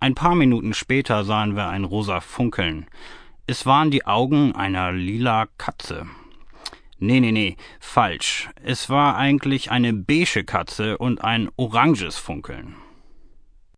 Ein paar Minuten später sahen wir ein rosa Funkeln. Es waren die Augen einer lila Katze. Nee, nee, nee, falsch. Es war eigentlich eine beige Katze und ein oranges Funkeln.